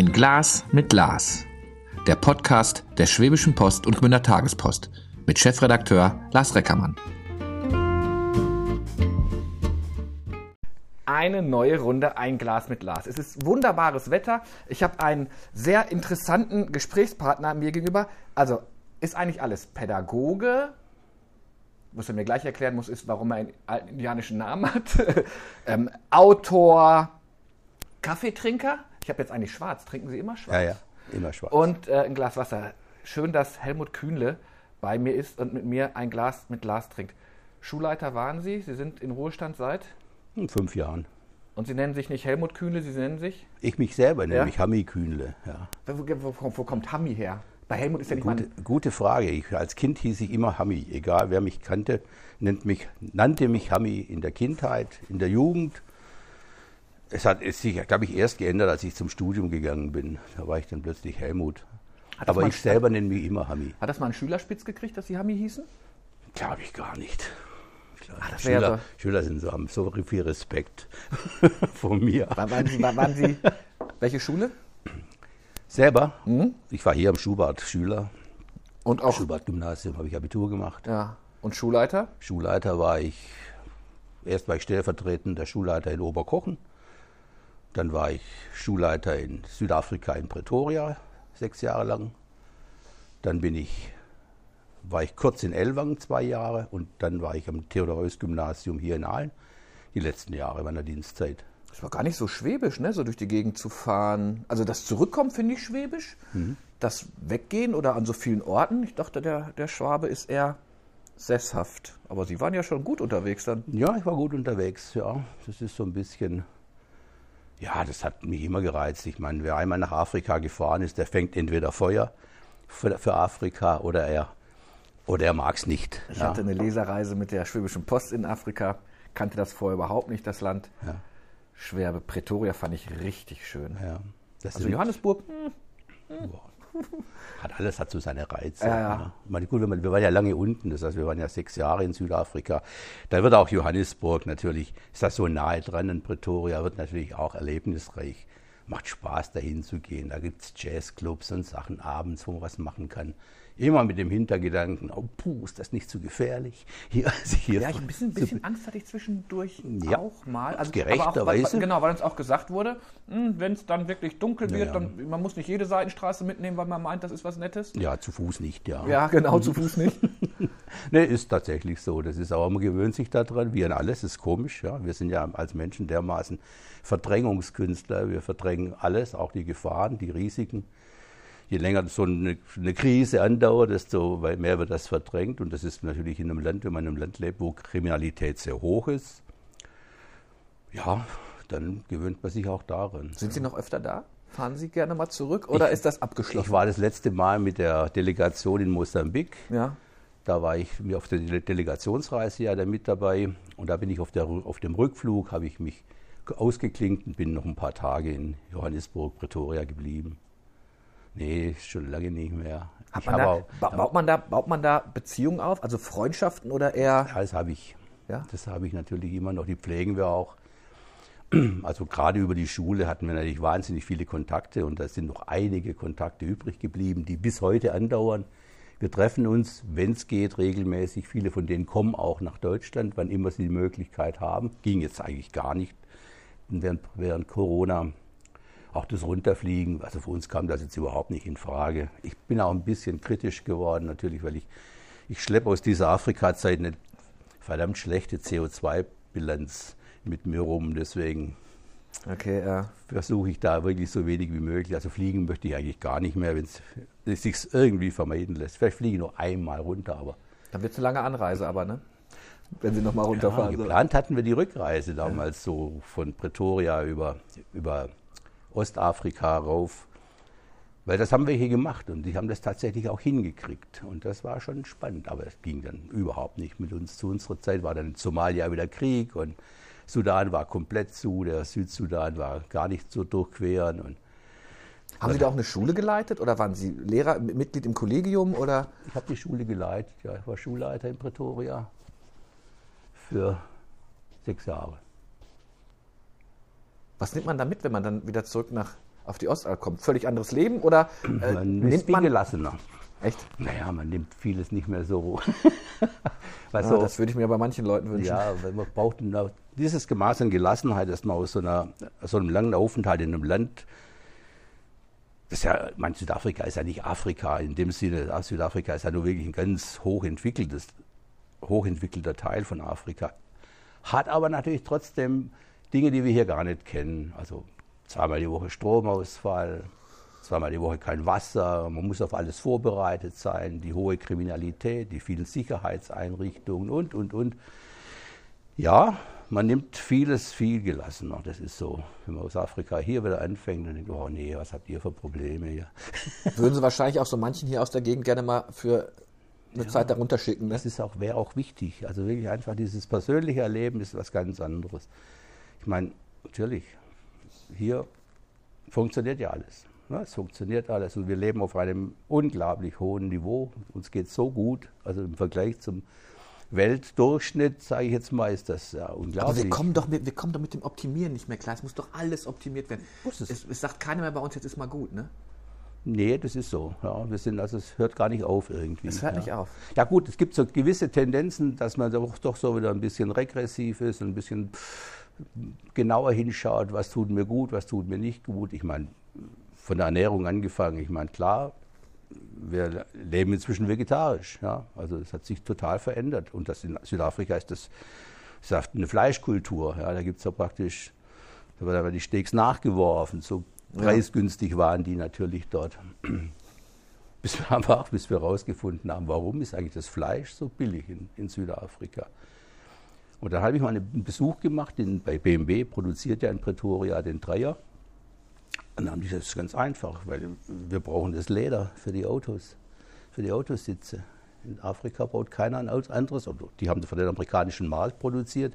Ein Glas mit Lars. Der Podcast der Schwäbischen Post und Gmünder Tagespost mit Chefredakteur Lars Reckermann. Eine neue Runde Ein Glas mit Lars. Es ist wunderbares Wetter. Ich habe einen sehr interessanten Gesprächspartner mir gegenüber. Also ist eigentlich alles Pädagoge, was er mir gleich erklären muss, ist, warum er einen alten indianischen Namen hat. ähm, Autor, Kaffeetrinker. Ich habe jetzt eigentlich schwarz. Trinken Sie immer schwarz? Ja, ja, immer schwarz. Und äh, ein Glas Wasser. Schön, dass Helmut Kühnle bei mir ist und mit mir ein Glas mit Glas trinkt. Schulleiter waren Sie. Sie sind in Ruhestand seit? In fünf Jahren. Und Sie nennen sich nicht Helmut Kühnle, Sie nennen sich? Ich mich selber nenne Ja? mich Hammi Kühnle. Ja. Wo, wo, wo, kommt Hammi her? Bei Helmut ist ja nicht mal Gute, ein gute Frage. Ich, als Kind hieß ich immer Hammi. Egal wer mich kannte, nennt mich, nannte mich Hammi in der Kindheit, in der Jugend. Es hat es sich, glaube ich, erst geändert, als ich zum Studium gegangen bin. Da war ich dann plötzlich Helmut. Hat Aber ich selber nenne mich immer Hammi. Hat das mal ein Schülerspitz gekriegt, dass Sie Hammi hießen? Glaube ich gar nicht. Wär Schüler, so- Schüler sind so, haben so viel Respekt vor mir. Wann waren Sie, wann waren Sie welche Schule? Selber, Mhm. ich war hier am Schubert Schüler. Und auch, Schubert-Gymnasium habe ich Abitur gemacht. ja. Und Schulleiter? Schulleiter war ich, erst war ich stellvertretender Schulleiter in Oberkochen, dann war ich Schulleiter in Südafrika in Pretoria, sechs Jahre lang. Dann bin ich, war ich kurz in Ellwangen, zwei Jahre, und dann war ich am Theodor-Heuss-Gymnasium hier in Aalen, die letzten Jahre meiner Dienstzeit. Das war gar nicht so schwäbisch, ne? so durch die Gegend zu fahren. Also das Zurückkommen finde ich schwäbisch. Das Weggehen oder an so vielen Orten, ich dachte, der, der Schwabe ist eher sesshaft. Aber Sie waren ja schon gut unterwegs dann. Ja, ich war gut unterwegs, ja. Das ist so ein bisschen, ja, das hat mich immer gereizt. Ich meine, wer einmal nach Afrika gefahren ist, der fängt entweder Feuer für, für Afrika oder er, oder er mag es nicht. Ich Ja. hatte eine Leserreise mit der Schwäbischen Post in Afrika, kannte das vorher überhaupt nicht, das Land. Ja. Schwäbe, Pretoria fand ich richtig schön. Ja. Also Johannesburg, hat alles hat so seine Reize. Ja, ja. ne? Ich meine, gut, man, wir waren ja lange unten, das heißt, wir waren ja sechs Jahre in Südafrika. Da wird auch Johannesburg natürlich, ist das so nahe dran in Pretoria, wird natürlich auch erlebnisreich. Macht Spaß, dahin zu gehen. Da gibt es Jazzclubs und Sachen abends, wo man was machen kann. Immer mit dem Hintergedanken, oh, puh, ist das nicht zu gefährlich? Hier, also hier Ja, ich ein bisschen, bisschen Angst hatte ich zwischendurch Ja. auch mal. Also, Gerechterweise. Auch, genau, weil uns auch gesagt wurde, wenn es dann wirklich dunkel wird, ja. dann man muss nicht jede Seitenstraße mitnehmen, weil man meint, das ist was Nettes. ja, zu Fuß nicht, ja. Ja, genau, zu Fuß nicht. Ne, ist tatsächlich so. Das ist aber man gewöhnt sich daran, wie an alles, ist komisch. Ja. Wir sind ja als Menschen dermaßen Verdrängungskünstler. Wir verdrängen alles, auch die Gefahren, die Risiken. Je länger so eine, eine Krise andauert, desto mehr wird das verdrängt. Und das ist natürlich in einem Land, wenn man in einem Land lebt, wo Kriminalität sehr hoch ist, ja, dann gewöhnt man sich auch daran. Sind Sie noch öfter da? Fahren Sie gerne mal zurück oder ist das abgeschlossen? Ich war das letzte Mal mit der Delegation in Mosambik. ja. Da war ich mir auf der Dele- Delegationsreise ja da mit dabei und da bin ich auf, der, auf dem Rückflug, habe ich mich ge- ausgeklinkt und bin noch ein paar Tage in Johannesburg, Pretoria geblieben. Nee, schon lange nicht mehr. Hat man da, auch- ba baut, man da, baut man da Beziehungen auf, also Freundschaften oder eher? Ja, das habe ich. Ja? Das habe ich natürlich immer noch. Die pflegen wir auch. Also gerade über die Schule hatten wir natürlich wahnsinnig viele Kontakte und da sind noch einige Kontakte übrig geblieben, die bis heute andauern. Wir treffen uns, wenn es geht, regelmäßig. Viele von denen kommen auch nach Deutschland, wann immer sie die Möglichkeit haben. Ging jetzt eigentlich gar nicht während, während Corona. Auch das Runterfliegen, also für uns kam das jetzt überhaupt nicht in Frage. Ich bin auch ein bisschen kritisch geworden, natürlich, weil ich, ich schleppe aus dieser Afrika-Zeit eine verdammt schlechte CO2-Bilanz mit mir rum. Deswegen Okay, ja. versuche ich da wirklich so wenig wie möglich. Also fliegen möchte ich eigentlich gar nicht mehr, wenn es sich irgendwie vermeiden lässt. Vielleicht fliege ich nur einmal runter, aber Dann wird es eine lange Anreise, aber, ne? Wenn Sie nochmal ja, runterfahren. sollen. geplant hatten wir die Rückreise damals so von Pretoria über, über Ostafrika rauf. Weil das haben wir hier gemacht und die haben das tatsächlich auch hingekriegt. Und das war schon spannend, aber es ging dann überhaupt nicht mit uns. Zu unserer Zeit war dann in Somalia wieder Krieg und Sudan war komplett zu, der Südsudan war gar nicht zu durchqueren. Und Haben Sie da auch eine Schule geleitet oder waren Sie Lehrer, Mitglied im Kollegium oder? ich habe die Schule geleitet, ja, ich war Schulleiter in Pretoria für sechs Jahre. Was nimmt man da mit, wenn man dann wieder zurück nach auf die Ostalb kommt? Völlig anderes Leben oder äh, Man nimmt man gelassener. echt? Naja, man nimmt vieles nicht mehr so. Ah, so das würde ich mir bei manchen Leuten wünschen. ja, weil man braucht dieses Gemaß an Gelassenheit, dass man aus so, einer, aus so einem langen Aufenthalt in einem Land, das ja, mein Südafrika ist ja nicht Afrika in dem Sinne, ah, Südafrika ist ja nur wirklich ein ganz hochentwickeltes, hochentwickelter Teil von Afrika, hat aber natürlich trotzdem Dinge, die wir hier gar nicht kennen. Also zweimal die Woche Stromausfall, zweimal die Woche kein Wasser, man muss auf alles vorbereitet sein, die hohe Kriminalität, die vielen Sicherheitseinrichtungen und, und, und. Ja, man nimmt vieles viel gelassener. Das ist so. Wenn man aus Afrika hier wieder anfängt, dann denkt man, oh nee, was habt ihr für Probleme hier? Würden Sie wahrscheinlich auch so manchen hier aus der Gegend gerne mal für eine Zeit darunter schicken. Ne? Das ist auch, wäre auch wichtig. Also wirklich einfach dieses persönliche Erleben ist was ganz anderes. Ich meine, natürlich, hier funktioniert ja alles. Ne? Es funktioniert alles und wir leben auf einem unglaublich hohen Niveau. Uns geht so gut, also im Vergleich zum Weltdurchschnitt, sage ich jetzt mal, ist das ja Aber unglaublich. wir kommen, doch mit, wir kommen doch mit dem Optimieren nicht mehr klar. Es muss doch alles optimiert werden. Es. Es, es sagt keiner mehr bei uns, jetzt ist mal gut, ne? Nee, das ist so. Ja, wir sind, also es hört gar nicht auf irgendwie. Es hört ja. nicht auf. Ja gut, es gibt so gewisse Tendenzen, dass man doch, doch so wieder ein bisschen regressiv ist und ein bisschen genauer hinschaut, was tut mir gut, was tut mir nicht gut. Ich meine, von der Ernährung angefangen, ich meine, klar, wir leben inzwischen vegetarisch. Ja? Also es hat sich total verändert. Und das in Südafrika ist das ist eine Fleischkultur. Ja? Da gibt es ja praktisch, da werden die Steaks nachgeworfen. So preisgünstig waren die natürlich dort. Bis wir einfach, bis wir herausgefunden haben, warum ist eigentlich das Fleisch so billig in, in Südafrika. Und dann habe ich mal einen Besuch gemacht, in, bei BMW produziert ja in Pretoria den Dreier. Und dann haben die gesagt, das ist ganz einfach, weil wir brauchen das Leder für die Autos, für die Autositze. In Afrika baut keiner ein anderes Auto. Die haben für den amerikanischen Markt produziert.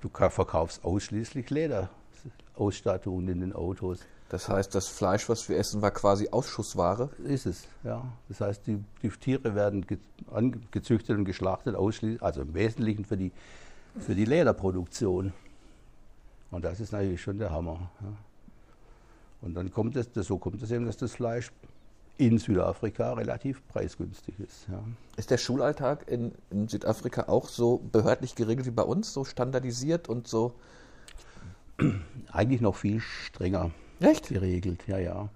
Du ka- verkaufst ausschließlich Lederausstattungen in den Autos. Das heißt, das Fleisch, was wir essen, war quasi Ausschussware. Ist es, ja. Das heißt, die, die Tiere werden gezüchtet und geschlachtet, ausschließlich, also im Wesentlichen für die, für die Lederproduktion. Und das ist natürlich schon der Hammer. Ja. Und dann kommt es, so kommt es eben, dass das Fleisch in Südafrika relativ preisgünstig ist. Ja. Ist der Schulalltag in, in Südafrika auch so behördlich geregelt wie bei uns, so standardisiert und so? Eigentlich noch viel strenger Echt? geregelt, ja, ja.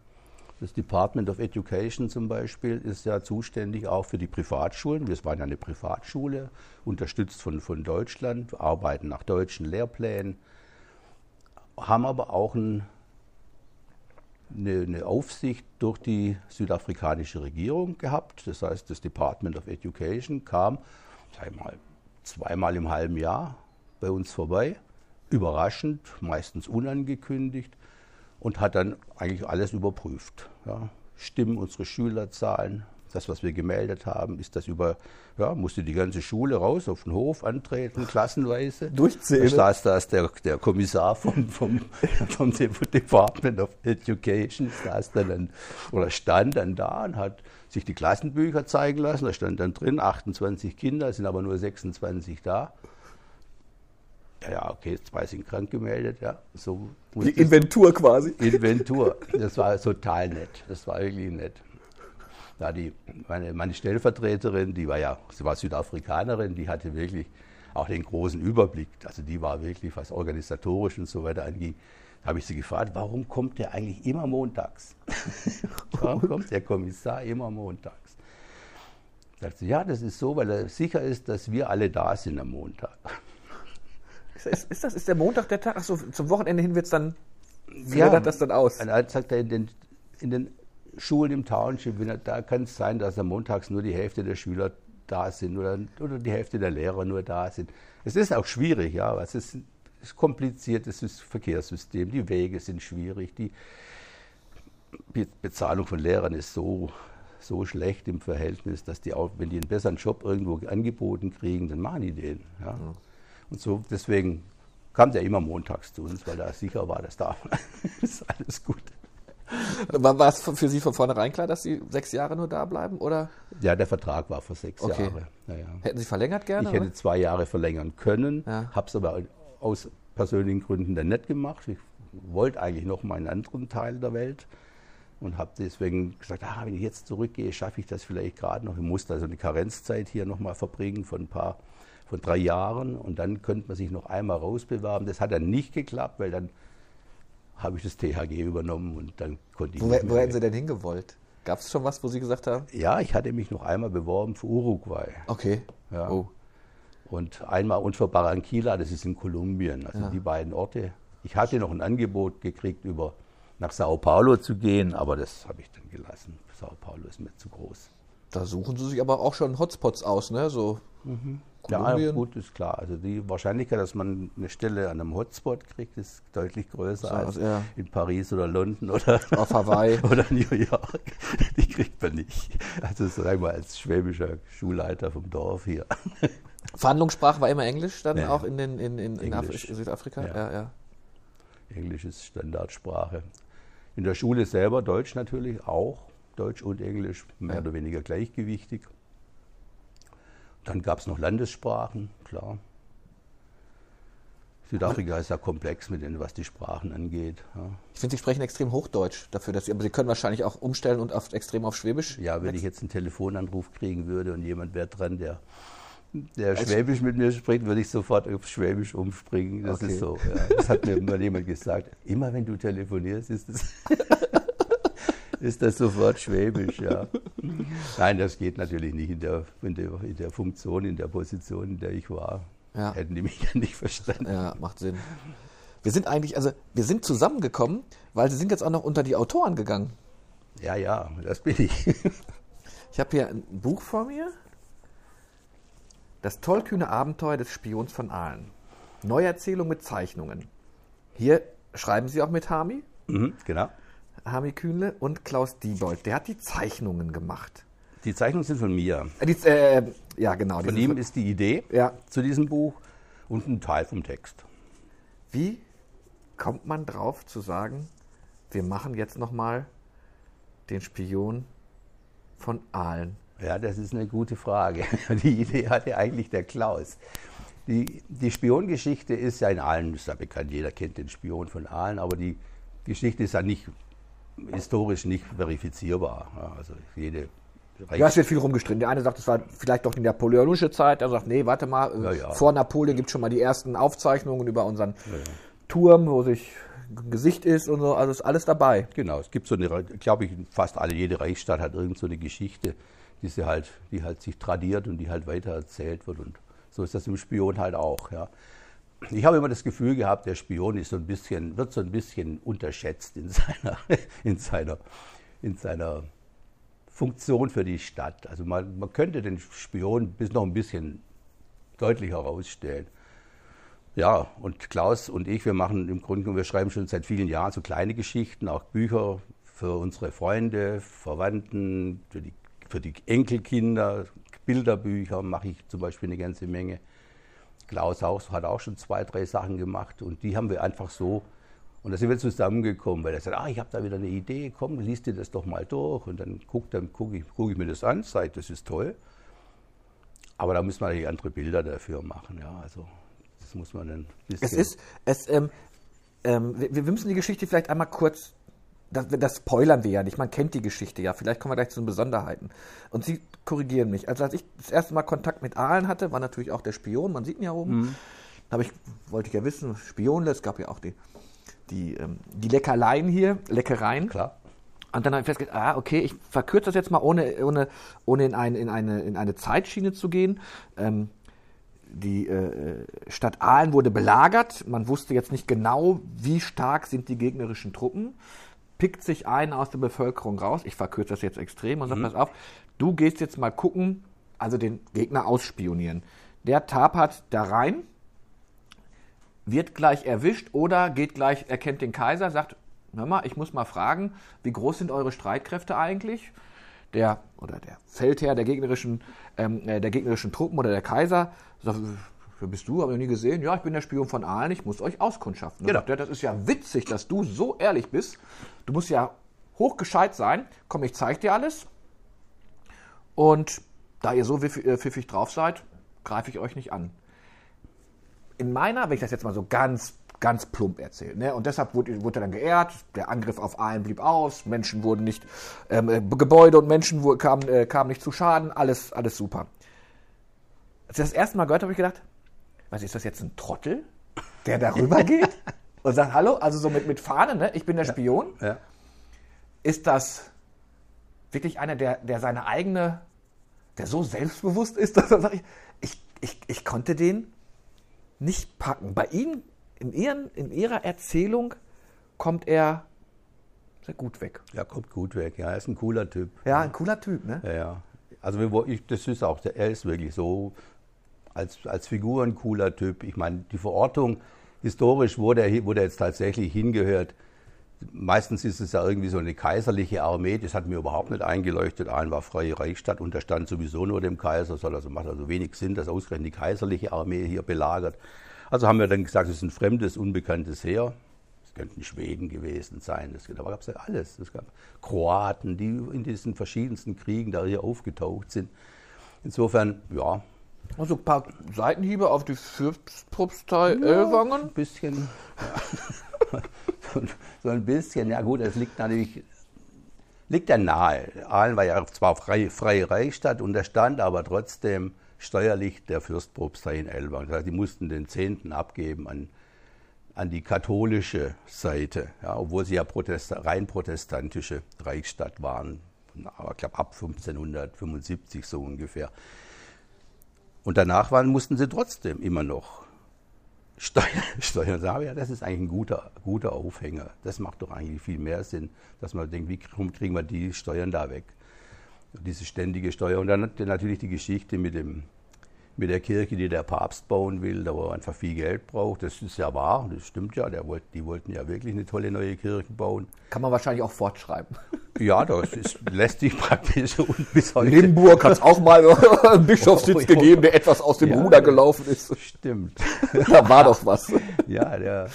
Das Department of Education zum Beispiel ist ja zuständig auch für die Privatschulen. Wir waren ja eine Privatschule, unterstützt von, von Deutschland, arbeiten nach deutschen Lehrplänen, haben aber auch ein, eine, eine Aufsicht durch die südafrikanische Regierung gehabt. Das heißt, das Department of Education kam, sag ich mal, zweimal im halben Jahr bei uns vorbei, überraschend, meistens unangekündigt und hat dann eigentlich alles überprüft. Ja. Stimmen unsere Schülerzahlen, das, was wir gemeldet haben, ist das über, ja, musste die ganze Schule raus auf den Hof antreten, klassenweise. Durchzählen. Da saß, da ist der, der Kommissar vom, vom, vom Department of Education, saß dann, dann oder stand dann da und hat sich die Klassenbücher zeigen lassen. Da stand dann drin, 28 Kinder, es sind aber nur 26 da. Ja, ja, okay, zwei sind krank gemeldet, ja. So Die das- Inventur quasi. Inventur. Das war total nett. Das war wirklich nett. Da die, meine, meine Stellvertreterin, die war ja, sie war Südafrikanerin, die hatte wirklich auch den großen Überblick. Also die war wirklich, was organisatorisch und so weiter. Da habe ich sie gefragt, warum kommt der eigentlich immer montags? warum kommt der Kommissar immer montags? Sagt sie, ja, das ist so, weil er sicher ist, dass wir alle da sind am Montag. Ist, ist, ist das ist der Montag der Tag? Achso, zum Wochenende hin wird es dann. Flattert das dann aus? Und er sagt er, in den, in den Schulen im Township, da kann es sein, dass am montags nur die Hälfte der Schüler da sind oder, oder die Hälfte der Lehrer nur da sind. Es ist auch schwierig, ja, aber es ist ein ist kompliziertes Sys- Verkehrssystem, die Wege sind schwierig, die Be Bezahlung von Lehrern ist so, so schlecht im Verhältnis, dass die auch, wenn die einen besseren Job irgendwo angeboten kriegen, dann machen die den. Ja. Und so deswegen kam der immer montags zu uns, weil er sicher war, dass da ist alles gut. War, war es für Sie von vornherein klar, dass Sie sechs Jahre nur da bleiben? Oder Ja, der Vertrag war für sechs Okay. Jahre. Naja. hätten Sie verlängert gerne? Ich hätte zwei Jahre verlängern können, Ja. habe es aber aus persönlichen Gründen dann nicht gemacht. Ich wollte eigentlich noch mal einen anderen Teil der Welt und habe deswegen gesagt, ah, wenn ich jetzt zurückgehe, schaffe ich das vielleicht gerade noch. Ich musste also eine Karenzzeit hier noch mal verbringen von ein paar, von drei Jahren und dann könnte man sich noch einmal rausbewerben. Das hat dann nicht geklappt, weil dann habe ich das THG übernommen und dann konnte ich. Wo, nicht wo hätten Sie denn hingewollt? Gab es schon was, wo Sie gesagt haben? Ja, ich hatte mich noch einmal beworben für Uruguay. Okay. Ja. Oh. Und einmal und für Barranquilla, das ist in Kolumbien, also Ja. die beiden Orte. Ich hatte noch ein Angebot gekriegt, über nach Sao Paulo zu gehen, aber das habe ich dann gelassen. Sao Paulo ist mir zu groß. Da suchen Sie sich aber auch schon Hotspots aus, ne? So Ja, Kolumbien. gut, ist klar. Also die Wahrscheinlichkeit, dass man eine Stelle an einem Hotspot kriegt, ist deutlich größer So, als ja. in Paris oder London oder, Auf Hawaii. oder New York. Die kriegt man nicht. Also sagen wir als schwäbischer Schulleiter vom Dorf hier. Verhandlungssprache war immer Englisch dann Ja. auch in, den, in, in, in Südafrika? Ja. Ja, ja. Englisch ist Standardsprache. In der Schule selber Deutsch natürlich auch. Deutsch und Englisch mehr oder weniger gleichgewichtig. Dann gab es noch Landessprachen, klar. Südafrika ist ja komplex mit den, was die Sprachen angeht. Ja, Ich finde, Sie sprechen extrem Hochdeutsch dafür, dass Sie, aber Sie können wahrscheinlich auch umstellen und auf, extrem auf Schwäbisch. ja wenn ich jetzt einen Telefonanruf kriegen würde und jemand wäre dran, der, der Also- Schwäbisch mit mir spricht, würde ich sofort auf Schwäbisch umspringen. Das Okay. ist so. Ja. Das hat mir mal jemand gesagt. Immer wenn du telefonierst, ist das, ist das sofort Schwäbisch. Ja. Nein, das geht natürlich nicht in der, in, der, in der Funktion, in der Position, in der ich war. Ja. Hätten die mich ja nicht verstanden. Ja, macht Sinn. Wir sind eigentlich, also wir sind zusammengekommen, weil Sie sind jetzt auch noch unter die Autoren gegangen. Ja, ja, das bin ich. Ich habe hier ein Buch vor mir. Das tollkühne Abenteuer des Spions von Aalen. Neuerzählung mit Zeichnungen. Hier schreiben Sie auch mit Hami, Mhm, genau. Hami Kühnle und Klaus Diebold. Der hat die Zeichnungen gemacht. Die Zeichnungen sind von mir. Äh, die, äh, ja, genau. Von ihm ist die Idee Ja. zu diesem Buch und ein Teil vom Text. Wie kommt man drauf zu sagen, wir machen jetzt nochmal den Spion von Aalen? Ja, das ist eine gute Frage. Die Idee hatte eigentlich der Klaus. Die, die Spiongeschichte ist ja in Aalen, ist ja bekannt, jeder kennt den Spion von Aalen, aber die Geschichte ist ja nicht historisch nicht verifizierbar. Ja, also jede Ja, es wird viel rumgestritten. Der eine sagt, es war vielleicht doch die napoleonische Zeit. Der sagt, nee, warte mal, Ja, ja. vor Napoleon gibt es schon mal die ersten Aufzeichnungen über unseren Turm, wo sich Gesicht ist und so. Also ist alles dabei. Genau, es gibt so eine, glaube ich, fast alle, jede Reichsstadt hat irgend so eine Geschichte, die, sie halt, die halt sich tradiert und die halt weitererzählt wird. Und so ist das im Spion halt auch. Ja. Ich habe immer das Gefühl gehabt, der Spion ist so ein bisschen, wird so ein bisschen unterschätzt in seiner, in seiner, in seiner Funktion für die Stadt. Also man, man könnte den Spion bis noch ein bisschen deutlicher herausstellen. Ja, und Klaus und ich, wir machen im Grunde genommen, wir schreiben schon seit vielen Jahren so kleine Geschichten, auch Bücher für unsere Freunde, Verwandten, für die, für die Enkelkinder, Bilderbücher mache ich zum Beispiel eine ganze Menge. Klaus auch, hat auch schon zwei, drei Sachen gemacht und die haben wir einfach so, und da sind wir zusammengekommen, weil er sagt, ah, ich habe da wieder eine Idee, komm, liest dir das doch mal durch und dann gucke dann guck ich, guck ich mir das an, sage, das ist toll. Aber da muss man natürlich andere Bilder dafür machen, ja, also das muss man ein bisschen... Es ist, es, ähm, ähm, wir, wir müssen die Geschichte vielleicht einmal kurz, das, das spoilern wir ja nicht, man kennt die Geschichte ja, vielleicht kommen wir gleich zu den Besonderheiten. Und Sie korrigieren mich. Also als ich das erste Mal Kontakt mit Aalen hatte, war natürlich auch der Spion, man sieht ihn ja oben. Da ich, wollte ich ja wissen, Spionle, es gab ja auch die, die, ähm, die Leckerleien hier, Leckereien. Klar. Und dann habe ich festgestellt, ah, okay, ich verkürze das jetzt mal, ohne, ohne, ohne in, ein, in, eine, in eine Zeitschiene zu gehen. Ähm, die äh, Stadt Aalen wurde belagert. Man wusste jetzt nicht genau, wie stark sind die gegnerischen Truppen. Pickt sich einen aus der Bevölkerung raus. Ich verkürze das jetzt extrem und sage, pass auf, du gehst jetzt mal gucken, also den Gegner ausspionieren. Der tapert da rein, wird gleich erwischt oder geht gleich, erkennt den Kaiser, sagt, hör mal, ich muss mal fragen, wie groß sind eure Streitkräfte eigentlich? Der oder der Feldherr der gegnerischen, ähm, äh, der gegnerischen Truppen oder der Kaiser sagt, wer bist du? Hab ich noch nie gesehen. Ja, ich bin der Spion von Aalen, ich muss euch auskundschaften. Genau. sagt er, das ist ja witzig, dass du so ehrlich bist. Du musst ja hochgescheit sein. Komm, ich zeig dir alles. Und da ihr so äh, pfiffig drauf seid, greife ich euch nicht an in meiner, wenn ich das jetzt mal so ganz, ganz plump erzählt. Ne? Und deshalb wurde, wurde er dann geehrt, der Angriff auf Aalen blieb aus, Menschen wurden nicht, ähm, äh, Gebäude und Menschen kamen, äh, kamen nicht zu Schaden, alles, alles super. Als ich das erste Mal gehört habe, habe ich gedacht, was ist das jetzt ein Trottel, der darüber geht und sagt, hallo, also so mit, mit Fahne, ne? ich bin der Spion. Ja. Ist das wirklich einer, der, der seine eigene, der so selbstbewusst ist, dass er sagt, ich, ich, ich konnte den nicht packen. Bei Ihnen, in, ihren, in Ihrer Erzählung, kommt er sehr gut weg. Ja, kommt gut weg. Ja, er ist ein cooler Typ. Ja, ein cooler Typ, ne? Ja, ja. Also wir, ich, das ist auch, er ist wirklich so als, als Figur ein cooler Typ. Ich meine, die Verortung, historisch, wo der, wo der jetzt tatsächlich hingehört, meistens ist es ja irgendwie so eine kaiserliche Armee, das hat mir überhaupt nicht eingeleuchtet. Aalen war freie Reichsstadt und da stand sowieso nur dem Kaiser, soll also macht also wenig Sinn, dass ausgerechnet die kaiserliche Armee hier belagert. Also haben wir dann gesagt, es ist ein fremdes, unbekanntes Heer. Es könnten Schweden gewesen sein, das, da gab es ja alles. Es gab Kroaten, die in diesen verschiedensten Kriegen da hier aufgetaucht sind. Insofern, ja, Und so ein paar Seitenhiebe auf die Fürstpropstei Ellwangen. ein bisschen. Ja. so, so ein bisschen, ja gut, es liegt natürlich, liegt ja nahe. Aalen war ja zwar frei, freie Reichsstadt und der stand aber trotzdem steuerlich der Fürstpropstei in Elbang. Das heißt, die mussten den Zehnten abgeben an, an die katholische Seite, ja, obwohl sie ja Protest, rein protestantische Reichsstadt waren. Aber ich glaube ab 1575 so ungefähr. Und danach waren, mussten sie trotzdem immer noch Steuern, Steuern sagen, ja, das ist eigentlich ein guter, guter Aufhänger. Das macht doch eigentlich viel mehr Sinn, dass man denkt, wie krie- kriegen wir die Steuern da weg? Diese ständige Steuer. Und dann natürlich die Geschichte mit, dem, mit der Kirche, die der Papst bauen will, da wo er einfach viel Geld braucht. Das ist ja wahr, das stimmt ja. Der wollt, die wollten ja wirklich eine tolle neue Kirche bauen. Kann man wahrscheinlich auch fortschreiben. Ja, das ist, lässt sich praktisch und bis heute. Limburg hat es auch mal einen Bischofssitz Oh, ja. gegeben, der etwas aus dem Ja. Ruder gelaufen ist. Stimmt. Da war doch was. Ja, der.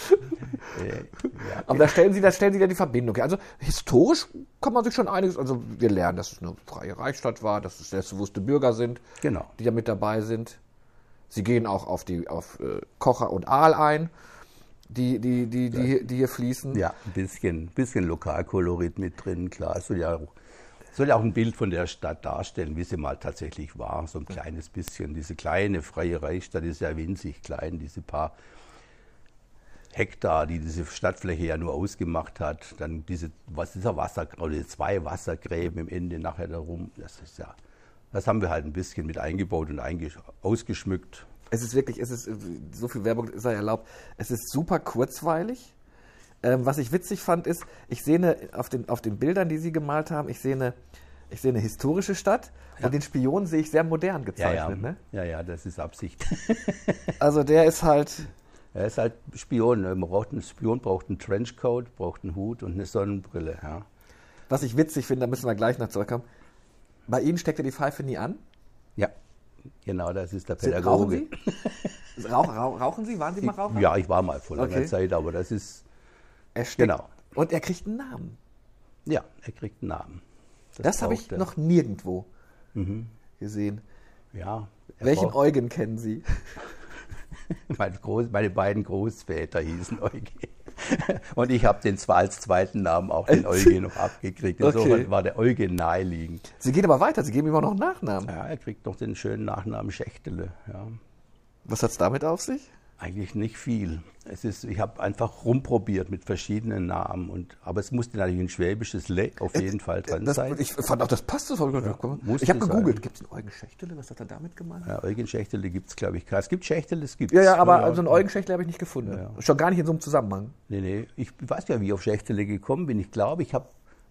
Äh, ja, Aber da stellen Sie, da stellen Sie ja die Verbindung. Also historisch kann man sich schon einiges, also wir lernen, dass es eine freie Reichsstadt war, dass es selbstbewusste Bürger sind, Genau. die da mit dabei sind. Sie gehen auch auf die auf äh, Kocher und Aal ein, die, die, die, die, die hier fließen. Ja, ein bisschen, bisschen Lokalkolorit mit drin, klar. Es soll ja, auch, soll ja auch ein Bild von der Stadt darstellen, wie sie mal tatsächlich war. So ein kleines bisschen. Diese kleine freie Reichsstadt ist ja winzig klein, diese paar Hektar, die diese Stadtfläche ja nur ausgemacht hat. Dann diese, was dieser Wasser, oder zwei Wassergräben im Ende nachher darum. Das ist ja, das haben wir halt ein bisschen mit eingebaut und ausgeschmückt. Es ist wirklich, es ist, äh, so viel Werbung ist ja erlaubt. Es ist super kurzweilig. Ähm, was ich witzig fand, ist, ich sehe eine, auf den, auf den Bildern, die Sie gemalt haben, ich sehe eine, ich sehe eine historische Stadt und den Spion sehe ich sehr modern Ja, gezeichnet. ja, Ne? ja, ja, das ist Absicht. Also der ist halt, Er ist halt Spion. ne? Man braucht einen Spion, braucht einen Trenchcoat, braucht einen Hut und eine Sonnenbrille. Ja. was ich witzig finde, da müssen wir gleich noch zurückkommen. Bei Ihnen steckt er die Pfeife nie an. ja, genau, das ist der Pädagoge. Rauchen Sie? Rauch, rauch, rauchen Sie? Waren Sie mal Raucher? Ja, ich war mal vor langer Okay. Zeit, aber das ist, Er steckt, Genau. Und er kriegt einen Namen. ja, er kriegt einen Namen. Das, habe ich noch nirgendwo gesehen. Ja, Welchen Eugen kennen Sie? meine, Groß, meine beiden Großväter hießen Eugen. Und ich habe den zwar als zweiten Namen auch den Eugen noch abgekriegt. Insofern Okay. war der Eugen naheliegend. Sie gehen aber weiter, Sie geben ihm auch noch einen Nachnamen. Ja, er kriegt noch den schönen Nachnamen Schächtele. Ja. Was hat es damit auf sich? Eigentlich nicht viel. Es ist, ich habe einfach rumprobiert mit verschiedenen Namen. Und, aber es musste natürlich ein schwäbisches Le auf jeden Fall dran Das, sein. ich fand auch, das passt so. musste ich habe gegoogelt, gibt es einen Eugen Schächtele? Was hat er damit gemeint? ja, Eugen Schächtele gibt es, glaube ich. Es gibt Schächtele, es gibt Ja, ja, aber so einen Eugen Schächtele habe ich nicht gefunden. Ja, ja. Schon gar nicht in so einem Zusammenhang. Nee, nee, ich weiß ja, wie ich auf Schächtele gekommen bin. Ich glaube, ich habe,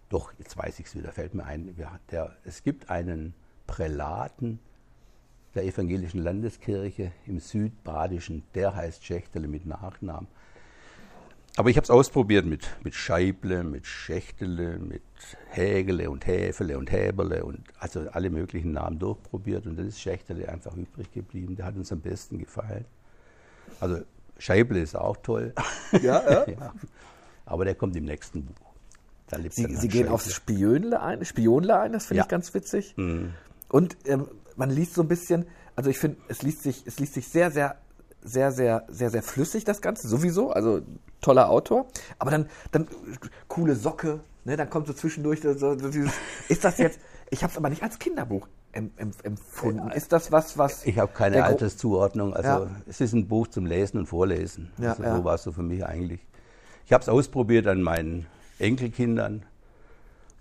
doch, jetzt weiß ich es wieder, fällt mir ein, ja, der, es gibt einen Prälaten der evangelischen Landeskirche im Südbadischen, der heißt Schächtele mit Nachnamen. Aber ich habe es ausprobiert mit, mit Scheible, mit Schächtele, mit Hägele und Häfele und Häberle und also alle möglichen Namen durchprobiert und dann ist Schächtele einfach übrig geblieben. Der hat uns am besten gefallen. Also Scheible ist auch toll. Ja, ja. Ja. Aber der kommt im nächsten Buch. Sie, Sie gehen Scheible. aufs Spionle ein, Spionle ein, das finde Ja. ich ganz witzig. Mhm. Und ähm, man liest so ein bisschen, also ich finde, es liest sich, es liest sich sehr, sehr sehr, sehr, sehr, sehr flüssig, das Ganze, sowieso. Also toller Autor. Aber dann, dann coole Socke, ne? dann kommt so zwischendurch so, so dieses, ist das jetzt, ich habe es aber nicht als Kinderbuch em, em, empfunden. Ist das was, was. Ich habe keine Alterszuordnung. Also Ja. es ist ein Buch zum Lesen und Vorlesen. Ja, also ja. So war es so für mich eigentlich. Ich habe es ausprobiert an meinen Enkelkindern.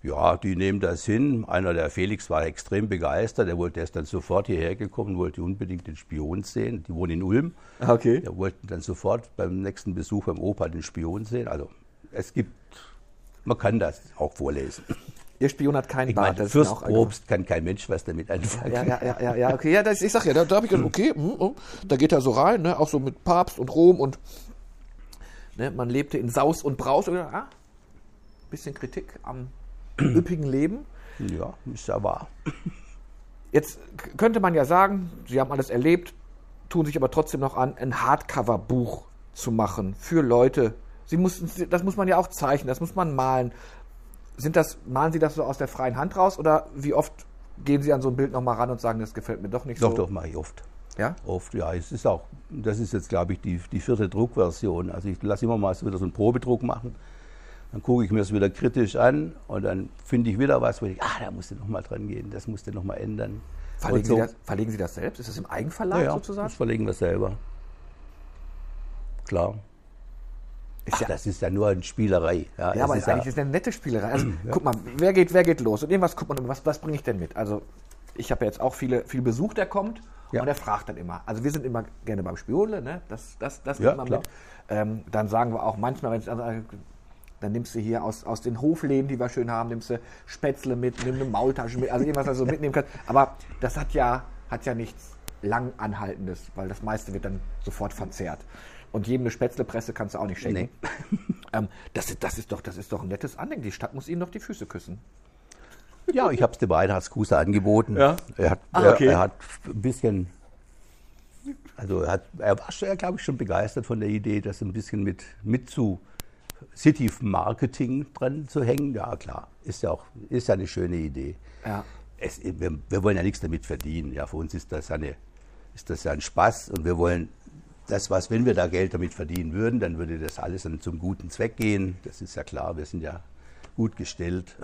Ja, die nehmen das hin. Einer, der Felix, war extrem begeistert. Der, wollte, der ist dann sofort hierher gekommen, wollte unbedingt den Spion sehen. Die wohnen in Ulm. Okay. Der wollte dann sofort beim nächsten Besuch beim Opa den Spion sehen. Also es gibt, man kann das auch vorlesen. Ihr Spion hat keinen Ich Bart. meine, das Fürst auch. Probst kann kein Mensch was damit anfangen. Ja, ja, ja, ja, ja, okay. Ja, das, ich sag ja, da, da habe ich gedacht, okay, hm, hm, da geht er so rein, ne, auch so mit Papst und Rom und ne, man lebte in Saus und Braus. Und, ah, bisschen Kritik am üppigen Leben. Ja, ist ja wahr. Jetzt könnte man ja sagen, Sie haben alles erlebt, tun sich aber trotzdem noch an, ein Hardcover-Buch zu machen für Leute. Sie mussten, das muss man ja auch zeichnen, das muss man malen. Sind das, malen Sie das so aus der freien Hand raus oder wie oft gehen Sie an so ein Bild nochmal ran und sagen, das gefällt mir doch nicht Doch, so? doch, mache ich oft. Ja? Oft, ja. Es ist auch, das ist jetzt, glaube ich, die, die vierte Druckversion. Also ich lasse immer mal so wieder so einen Probedruck machen. Dann gucke ich mir es wieder kritisch an und dann finde ich wieder was, wo ich, ah, da musst du nochmal dran gehen, das musst du nochmal ändern. Verlegen, so, Sie das, verlegen Sie das selbst? Ist das im Eigenverlag ja, ja, sozusagen? das verlegen wir selber. Klar. Ach, ja, das ist ja nur eine Spielerei. Ja, ja, es aber ist ist eigentlich ist eine nette Spielerei. Also, guck mal, wer geht, wer geht los? Und irgendwas guckt man, was, was bringe ich denn mit? Also, ich habe ja jetzt auch viele, viel Besuch, der kommt Ja. und der fragt dann immer. Also, wir sind immer gerne beim Spionle, ne? Das, das, das Ja, man klar. mit. Ähm, dann sagen wir auch manchmal, wenn es also, dann nimmst du hier aus, aus den Hofläden, die wir schön haben, nimmst du Spätzle mit, nimm eine Maultasche mit, also irgendwas, was du so mitnehmen kannst. Aber das hat ja, hat ja nichts lang anhaltendes, weil das meiste wird dann sofort verzehrt. Und jedem eine Spätzlepresse kannst du auch nicht schenken. Ähm, das, ist- das, ist doch, das ist doch ein nettes Andenken. Die Stadt muss ihnen doch die Füße küssen. Ja, ich habe es dem Weihnachtskuster angeboten. Ja? Er hat, er, okay. er hat ein bisschen, also er, hat, er war, schon, glaube ich, schon begeistert von der Idee, das ein bisschen mit, mit zu City Marketing dran zu hängen. Ja, klar, ist ja auch ist ja eine schöne Idee. Ja. Es, wir, wir wollen ja nichts damit verdienen. Ja, für uns ist das, eine, ist das ja ein Spaß und wir wollen das, was, wenn wir da Geld damit verdienen würden, dann würde das alles dann zum guten Zweck gehen. Das ist ja klar, wir sind ja gut gestellt.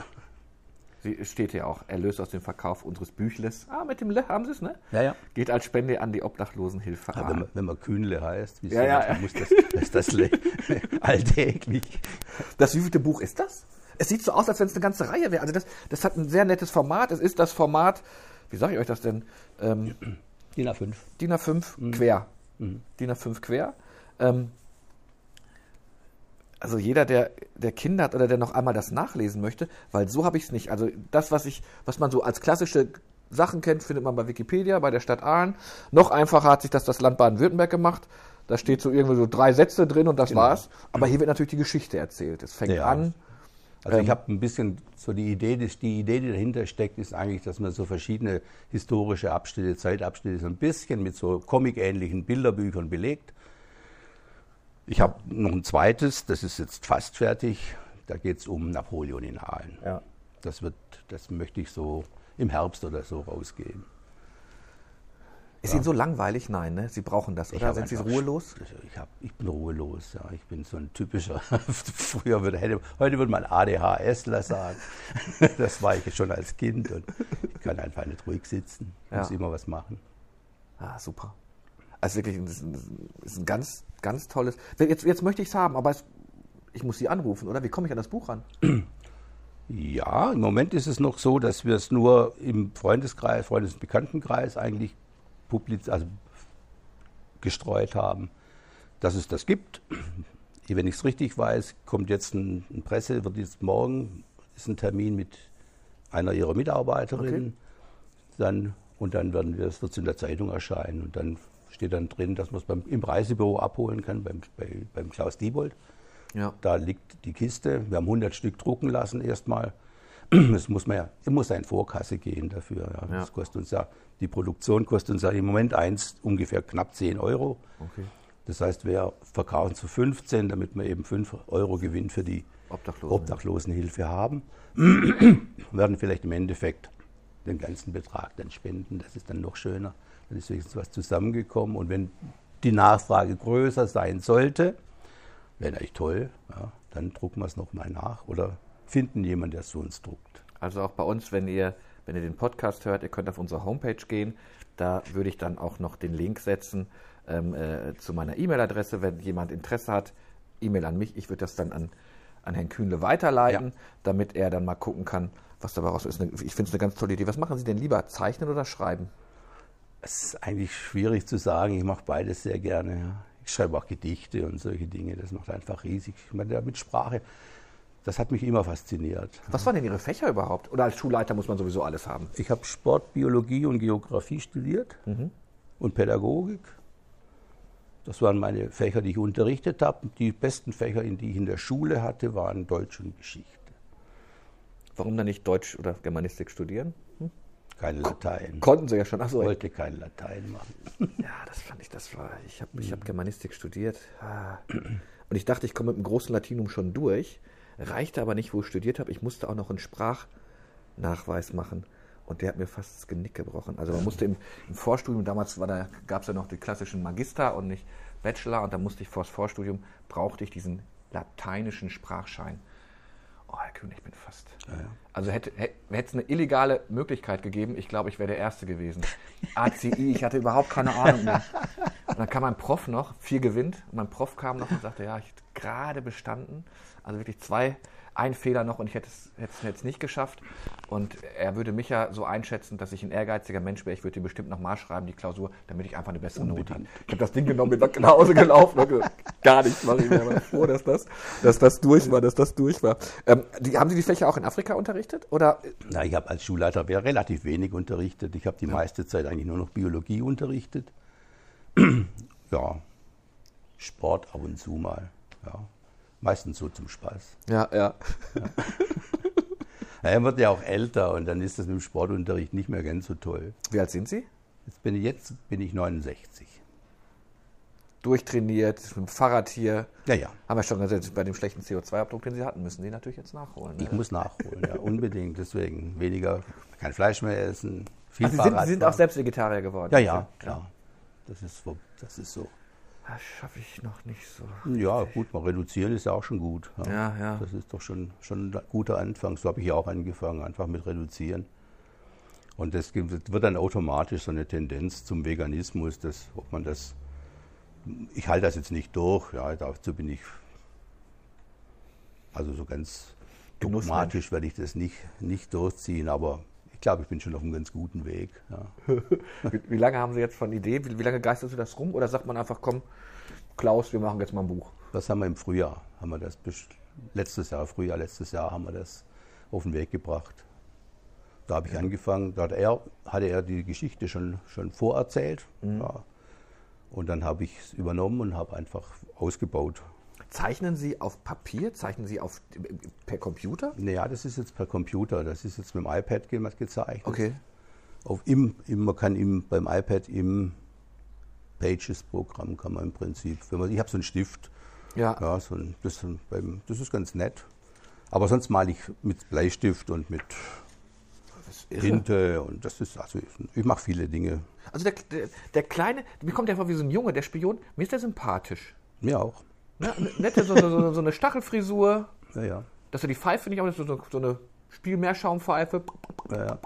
Steht hier auch, Erlös aus dem Verkauf unseres Büchles. Ah, mit dem Le haben Sie es, ne? Ja, ja. Geht als Spende an die Obdachlosenhilfe. Ja, wenn, man, wenn man Kühnle heißt, wie Ja, ja, dann ja. muss das, ist das le- alltäglich. Das wievielte Buch ist das? Es sieht so aus, als wenn es eine ganze Reihe wäre. Also das, das hat ein sehr nettes Format. Es ist das Format, wie sage ich euch das denn? Ähm, DIN A5. DIN A5 quer. DIN A5 quer. Ähm, also jeder, der, der Kinder hat oder der noch einmal das nachlesen möchte, weil so habe ich es nicht. Also das, was ich, was man so als klassische Sachen kennt, findet man bei Wikipedia, bei der Stadt Aalen. Noch einfacher hat sich das das Land Baden-Württemberg gemacht. Da steht so irgendwie so drei Sätze drin und das war's. Aber hier wird natürlich die Geschichte erzählt. Es fängt Ja. an. Also Ähm. ich habe ein bisschen so die Idee, die, die Idee, die dahinter steckt, ist eigentlich, dass man so verschiedene historische Abschnitte, Zeitabschnitte so ein bisschen mit so comic-ähnlichen Bilderbüchern belegt. Ich habe noch ein zweites, das ist jetzt fast fertig. Da geht es um Napoleon in Aalen. Ja. Das wird, das möchte ich so im Herbst oder so rausgeben. Ist Ihnen so langweilig? Nein, ne? Sie brauchen das, oder? Sind Sie ruhelos? Ich, hab, ich bin ruhelos, ja. Ich bin so ein typischer, früher würde, hätte, heute würde man ADHSler sagen. Das war ich schon als Kind und ich kann einfach nicht ruhig sitzen. Ich Ja. muss immer was machen. Ah, super. Also wirklich, das ist ein, ganz, ganz tolles. Jetzt, jetzt möchte ich es haben, aber es, ich muss Sie anrufen, oder? Wie komme ich an das Buch ran? Ja, im Moment ist es noch so, dass wir es nur im Freundeskreis, Freundes- und Bekanntenkreis eigentlich publiz also gestreut haben, dass es das gibt. Wenn ich es richtig weiß, kommt jetzt ein, ein Presse, wird jetzt morgen ist ein Termin mit einer ihrer Mitarbeiterinnen. Okay. Dann, und dann werden wir, es wird in der Zeitung erscheinen. Und dann steht dann drin, dass man es beim, im Reisebüro abholen kann, beim, bei, beim Klaus Diebold. Ja. Da liegt die Kiste. Wir haben 100 Stück drucken lassen erstmal. Das muss man ja, es muss ja in Vorkasse gehen dafür. Ja. Ja. Das kostet uns ja, die Produktion kostet uns ja im Moment eins ungefähr knapp 10 Euro. Okay. Das heißt, wir verkaufen zu 15, damit wir eben 5 Euro Gewinn für die Obdachlosen. Obdachlosenhilfe haben. werden vielleicht im Endeffekt den ganzen Betrag dann spenden. Das ist dann noch schöner. Dann ist wenigstens was zusammengekommen. Und wenn die Nachfrage größer sein sollte, wäre natürlich toll, ja, dann drucken wir es nochmal nach oder finden jemanden, der es für uns druckt. Also auch bei uns, wenn ihr, wenn ihr den Podcast hört, ihr könnt auf unsere Homepage gehen. Da würde ich dann auch noch den Link setzen ähm, äh, zu meiner E-Mail-Adresse, wenn jemand Interesse hat. E-Mail an mich. Ich würde das dann an, an Herrn Kühnle weiterleiten, ja. damit er dann mal gucken kann, was dabei raus ist. Ich finde es eine ganz tolle Idee. Was machen Sie denn lieber, zeichnen oder schreiben? Es ist eigentlich schwierig zu sagen. Ich mache beides sehr gerne. Ja. Ich schreibe auch Gedichte und solche Dinge. Das macht einfach riesig. Ich meine, mit Sprache, das hat mich immer fasziniert. Was waren denn Ihre Fächer überhaupt? Oder als Schulleiter muss man sowieso alles haben? Ich habe Sport, Biologie und Geografie studiert mhm. und Pädagogik. Das waren meine Fächer, die ich unterrichtet habe. Die besten Fächer, die ich in der Schule hatte, waren Deutsch und Geschichte. Warum dann nicht Deutsch oder Germanistik studieren? Hm? Kein Latein. Konnten Sie ja schon. Ich wollte kein Latein machen. Ja, das fand ich, das war. Ich habe ich hab Germanistik studiert. Ah. Und ich dachte, ich komme mit dem großen Latinum schon durch. Reichte aber nicht, wo ich studiert habe. Ich musste auch noch einen Sprachnachweis machen. Und der hat mir fast das Genick gebrochen. Also man musste im, im Vorstudium, damals da, gab es ja noch die klassischen Magister und nicht Bachelor. Und da musste ich vor das Vorstudium, brauchte ich diesen lateinischen Sprachschein. Oh, Herr Kühn, ich bin fast. Ja, ja. Also hätte, hätte es eine illegale Möglichkeit gegeben, ich glaube, ich wäre der Erste gewesen. ACI, ich hatte überhaupt keine Ahnung mehr. Und dann kam mein Prof noch, viel gewinnt. Und mein Prof kam noch und sagte, ja, ich habe gerade bestanden. Also wirklich zwei, ein Fehler noch und ich hätte es, hätte es jetzt nicht geschafft. Und er würde mich ja so einschätzen, dass ich ein ehrgeiziger Mensch wäre. Ich würde die bestimmt nochmal schreiben, die Klausur, damit ich einfach eine bessere Note habe. Ich habe das Ding genommen, bin nach Hause gelaufen und gesagt, gar nichts mache ich mir. Aber froh, dass das, dass das durch war, dass das durch war. Ähm, die, haben Sie die Fläche auch in Afrika unterrichtet? Oder? Na, ich habe als Schulleiter relativ wenig unterrichtet. Ich habe die ja. meiste Zeit eigentlich nur noch Biologie unterrichtet. ja, Sport ab und zu mal. Ja. Meistens so zum Spaß. Ja, ja. ja. er wird ja auch älter und dann ist das mit dem Sportunterricht nicht mehr ganz so toll. Wie alt sind Sie? Jetzt bin ich, jetzt bin ich 69. Durchtrainiert, mit dem Fahrrad hier. Ja, ja. Haben wir schon gesagt, bei dem schlechten CO2-Abdruck, den Sie hatten, müssen Sie natürlich jetzt nachholen. Ich ne? muss nachholen, ja, unbedingt. Deswegen weniger, kein Fleisch mehr essen, viel also Sie sind, Sie sind auch selbst Vegetarier geworden? Ja, ja, klar. Das ist, das ist so. Das schaffe ich noch nicht so. Ja, gut, mal reduzieren ist ja auch schon gut. Ja, ja. ja. Das ist doch schon, schon ein guter Anfang. So habe ich ja auch angefangen, einfach mit reduzieren. Und das wird dann automatisch so eine Tendenz zum Veganismus, dass, ob man das, ich halte das jetzt nicht durch, ja, dazu bin ich, also so ganz dogmatisch werde ich das nicht, nicht durchziehen, aber glaube, ich bin schon auf einem ganz guten Weg. Ja. wie, wie, lange haben Sie jetzt von Idee? Wie, wie lange geistert Sie das rum? Oder sagt man einfach, komm, Klaus, wir machen jetzt mal ein Buch? Das haben wir im Frühjahr, haben wir das letztes Jahr, Frühjahr letztes Jahr haben wir das auf den Weg gebracht. Da habe ich ja. angefangen, da hat er, hatte er die Geschichte schon, schon vorerzählt. Mhm. Ja. Und dann habe ich es übernommen und habe einfach ausgebaut. Zeichnen Sie auf Papier? Zeichnen Sie auf, per Computer? Naja, das ist jetzt per Computer. Das ist jetzt mit dem iPad gezeichnet. Okay. Auf im, im, man kann im, beim iPad im Pages-Programm kann man im Prinzip, wenn man, ich habe so einen Stift, ja. ja so ein, das, das ist ganz nett. Aber sonst male ich mit Bleistift und mit Tinte und das ist, also ich mache viele Dinge. Also der, der, der Kleine, mir kommt ja vor wie so ein Junge, der Spion, mir ist der sympathisch. Mir auch. Ne, nette, so, so, so, eine Stachelfrisur. Ja, ja. Dass er die Pfeife nicht, aber so, so eine Spielmeerschaumpfeife. Ja, ja.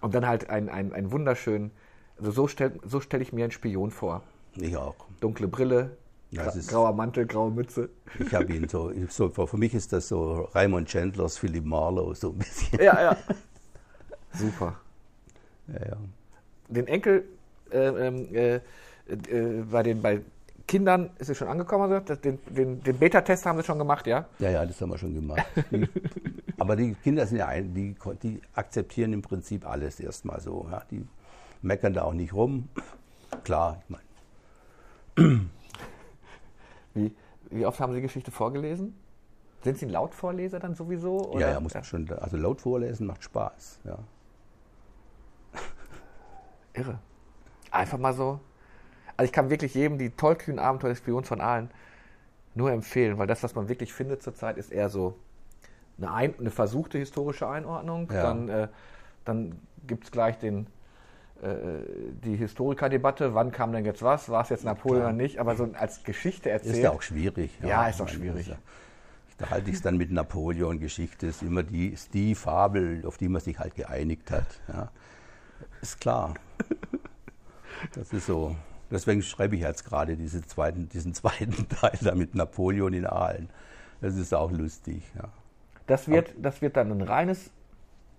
Und dann halt ein, ein, ein wunderschön, also so stelle so stell ich mir einen Spion vor. Ich auch. Dunkle Brille, ja, grauer Mantel, graue Mütze. Ich habe ihn so, so, für mich ist das so Raymond Chandlers Philip Marlowe, so ein bisschen. Ja, ja. Super. Ja, ja. Den Enkel äh, ähm, äh, äh, bei, den, bei Kindern ist es schon angekommen, also den, den, den Beta-Test haben sie schon gemacht, ja? Ja, ja, das haben wir schon gemacht. aber die Kinder sind ja ein, die, die akzeptieren im Prinzip alles erstmal so. Ja? Die meckern da auch nicht rum. Klar, ich meine. Wie, wie oft haben Sie Geschichte vorgelesen? Sind Sie ein Lautvorleser dann sowieso? Oder? Ja, ja, muss man schon. Also laut vorlesen macht Spaß, ja. Irre. Einfach mal so also ich kann wirklich jedem die tollkühnen Abenteuer des Spions von Aalen nur empfehlen, weil das, was man wirklich findet zurzeit, ist eher so eine, ein, eine versuchte historische Einordnung. Ja. Dann, äh, dann gibt es gleich den, äh, die Historikerdebatte, wann kam denn jetzt was, war es jetzt Napoleon oder nicht, aber so als Geschichte erzählt. Ist ja auch schwierig. Ja, ist auch schwierig. Also, da halte ich es dann mit Napoleon-Geschichte, ist immer die, ist die Fabel, auf die man sich halt geeinigt hat. Ja. Ist klar. Das ist so. Deswegen schreibe ich jetzt gerade diese zweiten, diesen zweiten Teil da mit Napoleon in Aalen. Das ist auch lustig. Ja. Das, wird, das wird dann ein reines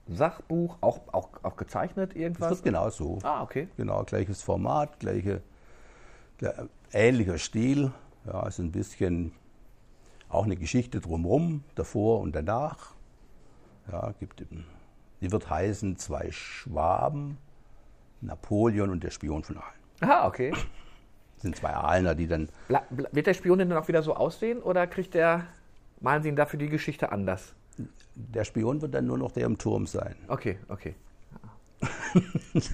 Sachbuch, auch, auch, auch gezeichnet irgendwas? Das wird genau so. Ah, okay. Genau, gleiches Format, gleiche, ähnlicher Stil. Ja, ist ein bisschen auch eine Geschichte drumherum, davor und danach. Ja, gibt, die wird heißen Zwei Schwaben, Napoleon und der Spion von Aalen. Ah, okay. Das sind zwei Aalener, die dann. Bla, bla, wird der Spion denn dann auch wieder so aussehen oder kriegt der, malen Sie ihn dafür die Geschichte anders? Der Spion wird dann nur noch der im Turm sein. Okay, okay.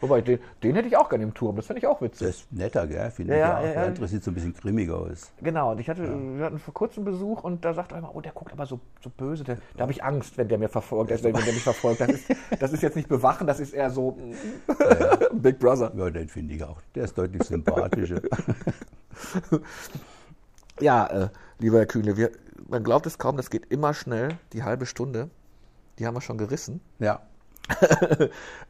Wobei, den, den, hätte ich auch gerne im Turm, das fände ich auch witzig. Das ist netter, gell? Finde ja, ich ja, ja. Der andere sieht so ein bisschen grimmig aus. Genau, und ich hatte, wir hatten vor kurzem Besuch und da sagt einer, oh, der guckt aber so, so böse. Der, da habe ich Angst, wenn der mir verfolgt, also, wenn der mich verfolgt. Das ist, das ist jetzt nicht bewachen, das ist eher so Big Brother. Ja, den finde ich auch. Der ist deutlich sympathischer. ja, äh, lieber Herr Kühne, wir, man glaubt es kaum, das geht immer schnell, die halbe Stunde. Die haben wir schon gerissen. Ja.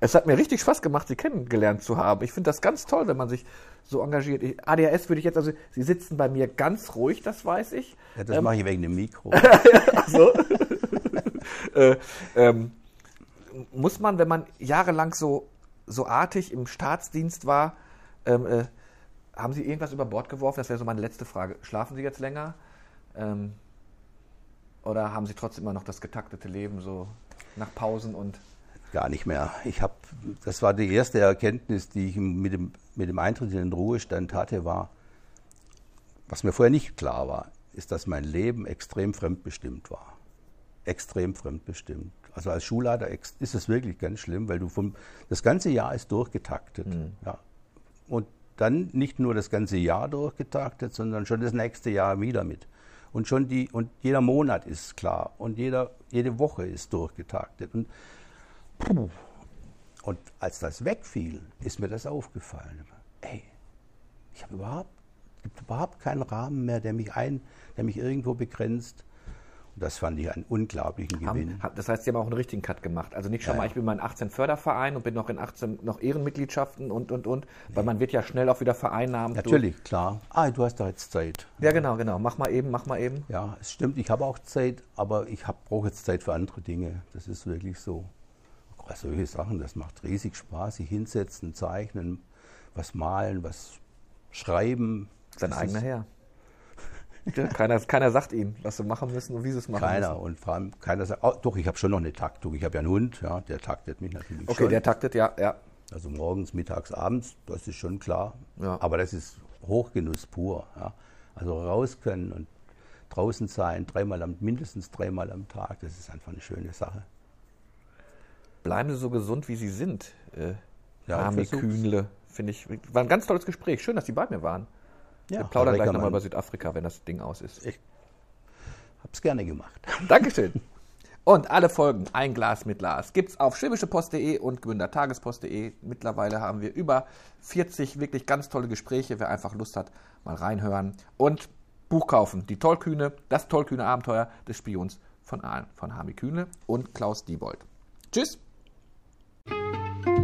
Es hat mir richtig Spaß gemacht, Sie kennengelernt zu haben. Ich finde das ganz toll, wenn man sich so engagiert. Ich, ADHS würde ich jetzt, also Sie sitzen bei mir ganz ruhig, das weiß ich. Ja, das ähm, mache ich wegen dem Mikro. so. äh, ähm, muss man, wenn man jahrelang so, so artig im Staatsdienst war, ähm, äh, haben Sie irgendwas über Bord geworfen? Das wäre so meine letzte Frage. Schlafen Sie jetzt länger? Ähm, oder haben Sie trotzdem immer noch das getaktete Leben so nach Pausen und gar nicht mehr. Ich habe, das war die erste Erkenntnis, die ich mit dem, mit dem Eintritt in den Ruhestand hatte, war, was mir vorher nicht klar war, ist, dass mein Leben extrem fremdbestimmt war. Extrem fremdbestimmt. Also als Schulleiter ist es wirklich ganz schlimm, weil du vom, das ganze Jahr ist durchgetaktet. Mhm. Ja. Und dann nicht nur das ganze Jahr durchgetaktet, sondern schon das nächste Jahr wieder mit. Und schon die, und jeder Monat ist klar und jeder, jede Woche ist durchgetaktet. Und. Und als das wegfiel, ist mir das aufgefallen. Ey, ich habe überhaupt, gibt überhaupt keinen Rahmen mehr, der mich ein, der mich irgendwo begrenzt. Und das fand ich einen unglaublichen Gewinn. Haben, das heißt, Sie haben auch einen richtigen Cut gemacht. Also nicht schon ja, mal, ich bin mal in 18 Fördervereinen und bin noch in 18 noch Ehrenmitgliedschaften und und und, weil man wird ja schnell auch wieder vereinnahmt. Natürlich, durch. klar. Ah, du hast da jetzt Zeit. Ja, genau, genau. Mach mal eben, mach mal eben. Ja, es stimmt, ich habe auch Zeit, aber ich brauche jetzt Zeit für andere Dinge. Das ist wirklich so solche Sachen, das macht riesig Spaß. Sich hinsetzen, zeichnen, was malen, was schreiben. Sein eigener Herr. keiner, keiner sagt ihnen, was sie machen müssen und wie sie es machen keiner. müssen. Und vor allem keiner sagt, oh, doch, ich habe schon noch eine Taktung. Ich habe ja einen Hund, ja, der taktet mich natürlich okay, schon. Okay, der taktet, ja, ja. Also morgens, mittags, abends, das ist schon klar. Ja. Aber das ist Hochgenuss pur. Ja. Also raus können und draußen sein, dreimal am, mindestens dreimal am Tag, das ist einfach eine schöne Sache bleiben Sie so gesund, wie Sie sind. Äh, ja, Armi Kühnle, finde ich. War ein ganz tolles Gespräch. Schön, dass Sie bei mir waren. Ja, Wir plaudern gleich nochmal über Südafrika, wenn das Ding aus ist. Ich hab's gerne gemacht. Dankeschön. Und alle Folgen Ein Glas mit Glas gibt's auf schwäbischepost.de und gründertagespost.de. Mittlerweile haben wir über 40 wirklich ganz tolle Gespräche. Wer einfach Lust hat, mal reinhören. Und Buch kaufen. Die Tollkühne, das tollkühne Abenteuer des Spions von Aalen, von Hami Kühne und Klaus Diebold. Tschüss! Música